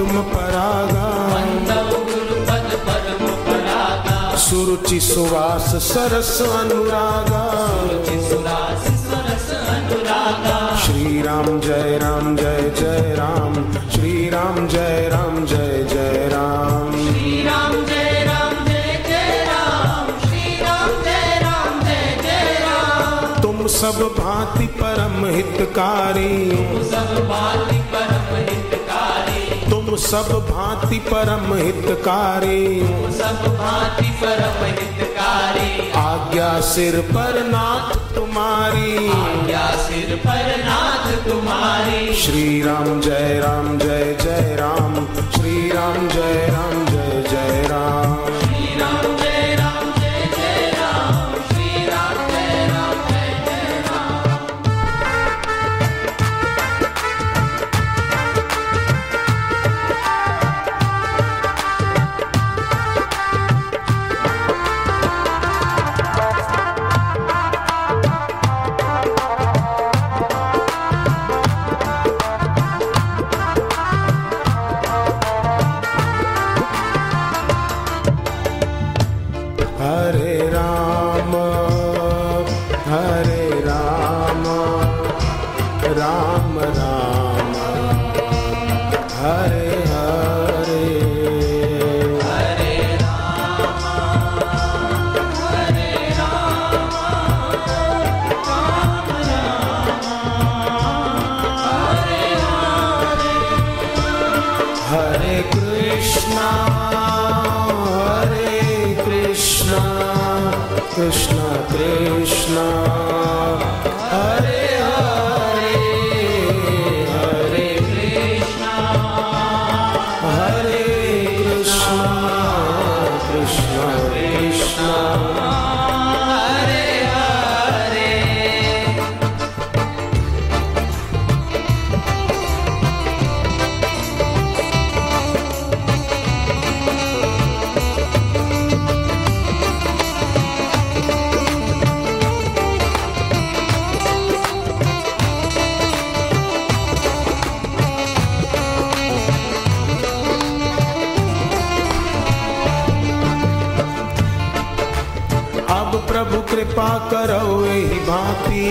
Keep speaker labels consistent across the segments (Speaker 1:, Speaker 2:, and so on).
Speaker 1: पद्म परागा। सुरुचि सुवास सरस अनुरागा। श्री राम जय राम, जय जय राम। श्री राम जय राम, जय जय राम। सब भांति परम हितकारी
Speaker 2: सब भांति परम हितकारी।
Speaker 1: तुम सब भांति परम हितकारी।
Speaker 2: सब भांति परम हितकारी।
Speaker 1: आज्ञा सिर पर नाथ तुम्हारी।
Speaker 2: आज्ञा सिर पर नाथ तुम्हारी।
Speaker 1: श्री राम जय राम जय जय राम। श्री राम जय राम कृष्ण हरे कृपा करो यही भांति।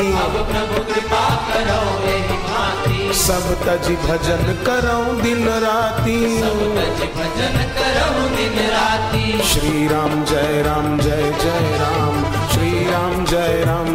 Speaker 2: कृपा करो एहि
Speaker 1: सब तज भजन करो दिन राती।
Speaker 2: सब तज भजन करो दिन राति
Speaker 1: श्री राम जय राम जय जय राम। श्री राम जय राम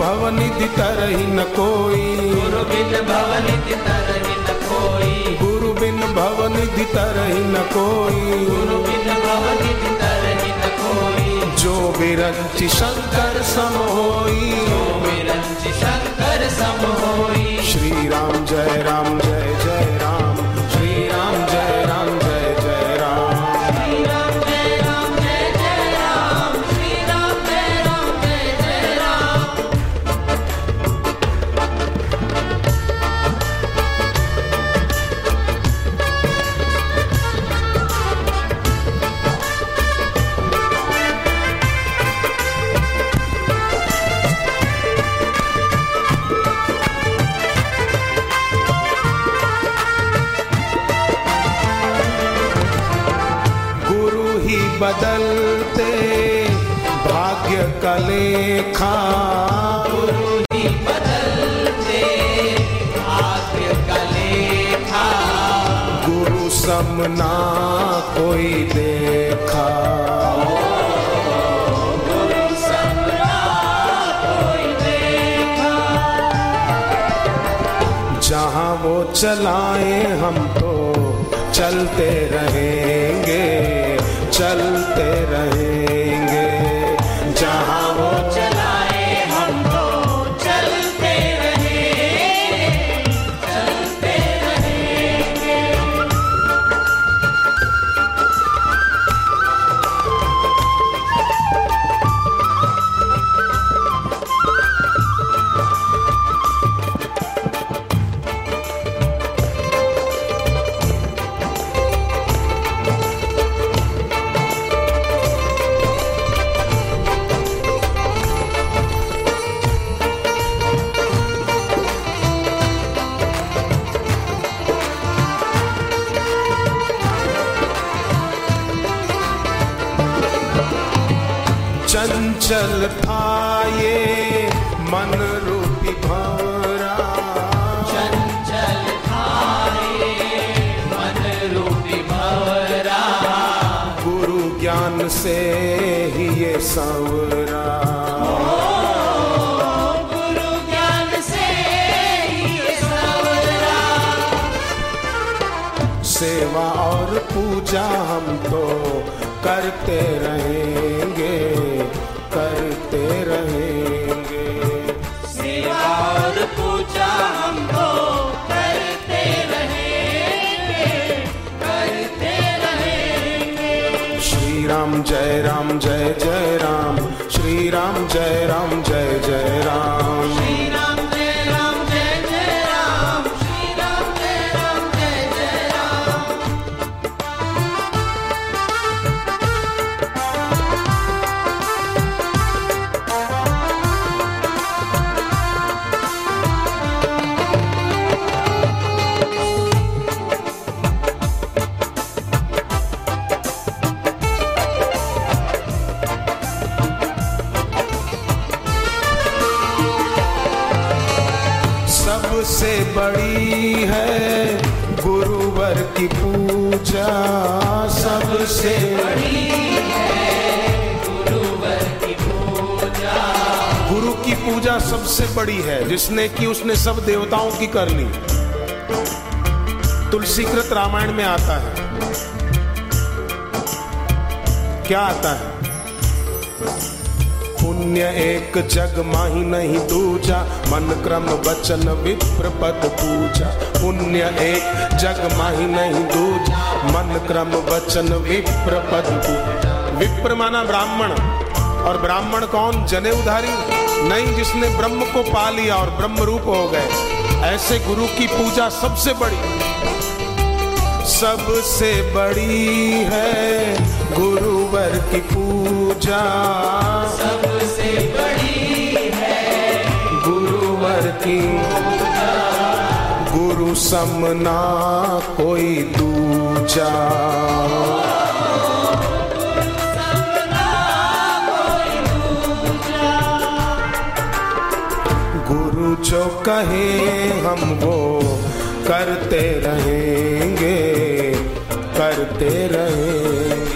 Speaker 1: भवनिधि तरही न कोई।
Speaker 2: गुरु बिन भवनिधि तरहि न कोई।
Speaker 1: गुरु बिन भवनिधि तरही न कोई।
Speaker 2: गुरु बिन भवनिधि तरहि न कोई।
Speaker 1: जो बिरंचि शंकर सम होई।
Speaker 2: विरंच शंकर सम होई।
Speaker 1: श्री राम जय राम बदलते भाग्य का लेखा।
Speaker 2: गुरु बदलते भाग्य का लेखा।
Speaker 1: गुरु समना कोई देखा।
Speaker 2: कोई देखा।
Speaker 1: जहाँ वो चलाए हम तो चलते रहेंगे। चलते रहेंगे चंचल था ये मन रूपी भंवरा।
Speaker 2: चंचल थारे मन रूपी भवरा।
Speaker 1: गुरु ज्ञान से ही ये संवरा।
Speaker 2: गुरु ज्ञान सवरा।
Speaker 1: सेवा और पूजा हम तो करते रहेंगे। करते रहेंगे।
Speaker 2: सेवा और पूजा हमको करते रहेंगे करते रहेंगे।
Speaker 1: श्री राम जय राम जय जय राम श्री राम जय राम बड़ी है गुरुवर की पूजा सबसे।
Speaker 2: पूजा
Speaker 1: गुरु की पूजा सबसे बड़ी है, जिसने की उसने सब देवताओं की कर ली। तुलसीकृत रामायण में आता है। क्या आता है? पुण्य एक जग माही नहीं दूजा। मन क्रम वचन विप्र पद पूजा। पुण्य एक जग माही नहीं दूजा। मन क्रम वचन विप्र पद पूजा। विप्र माना ब्राह्मण। और ब्राह्मण कौन? जने उधारी। नहीं जिसने ब्रह्म को पा लिया और ब्रह्म रूप हो गए। ऐसे गुरु की पूजा सबसे बड़ी। सबसे बड़ी है गुरुवर की पूजा। समना कोई दूजा। गुरु जो कहे हम वो करते रहेंगे करते रहेंगे।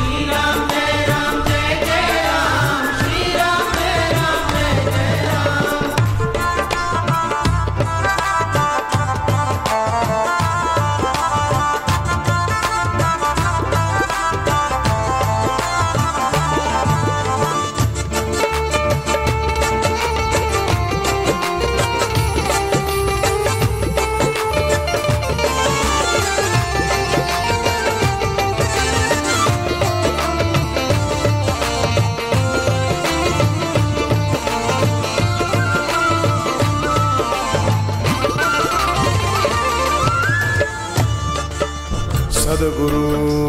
Speaker 1: the Guru.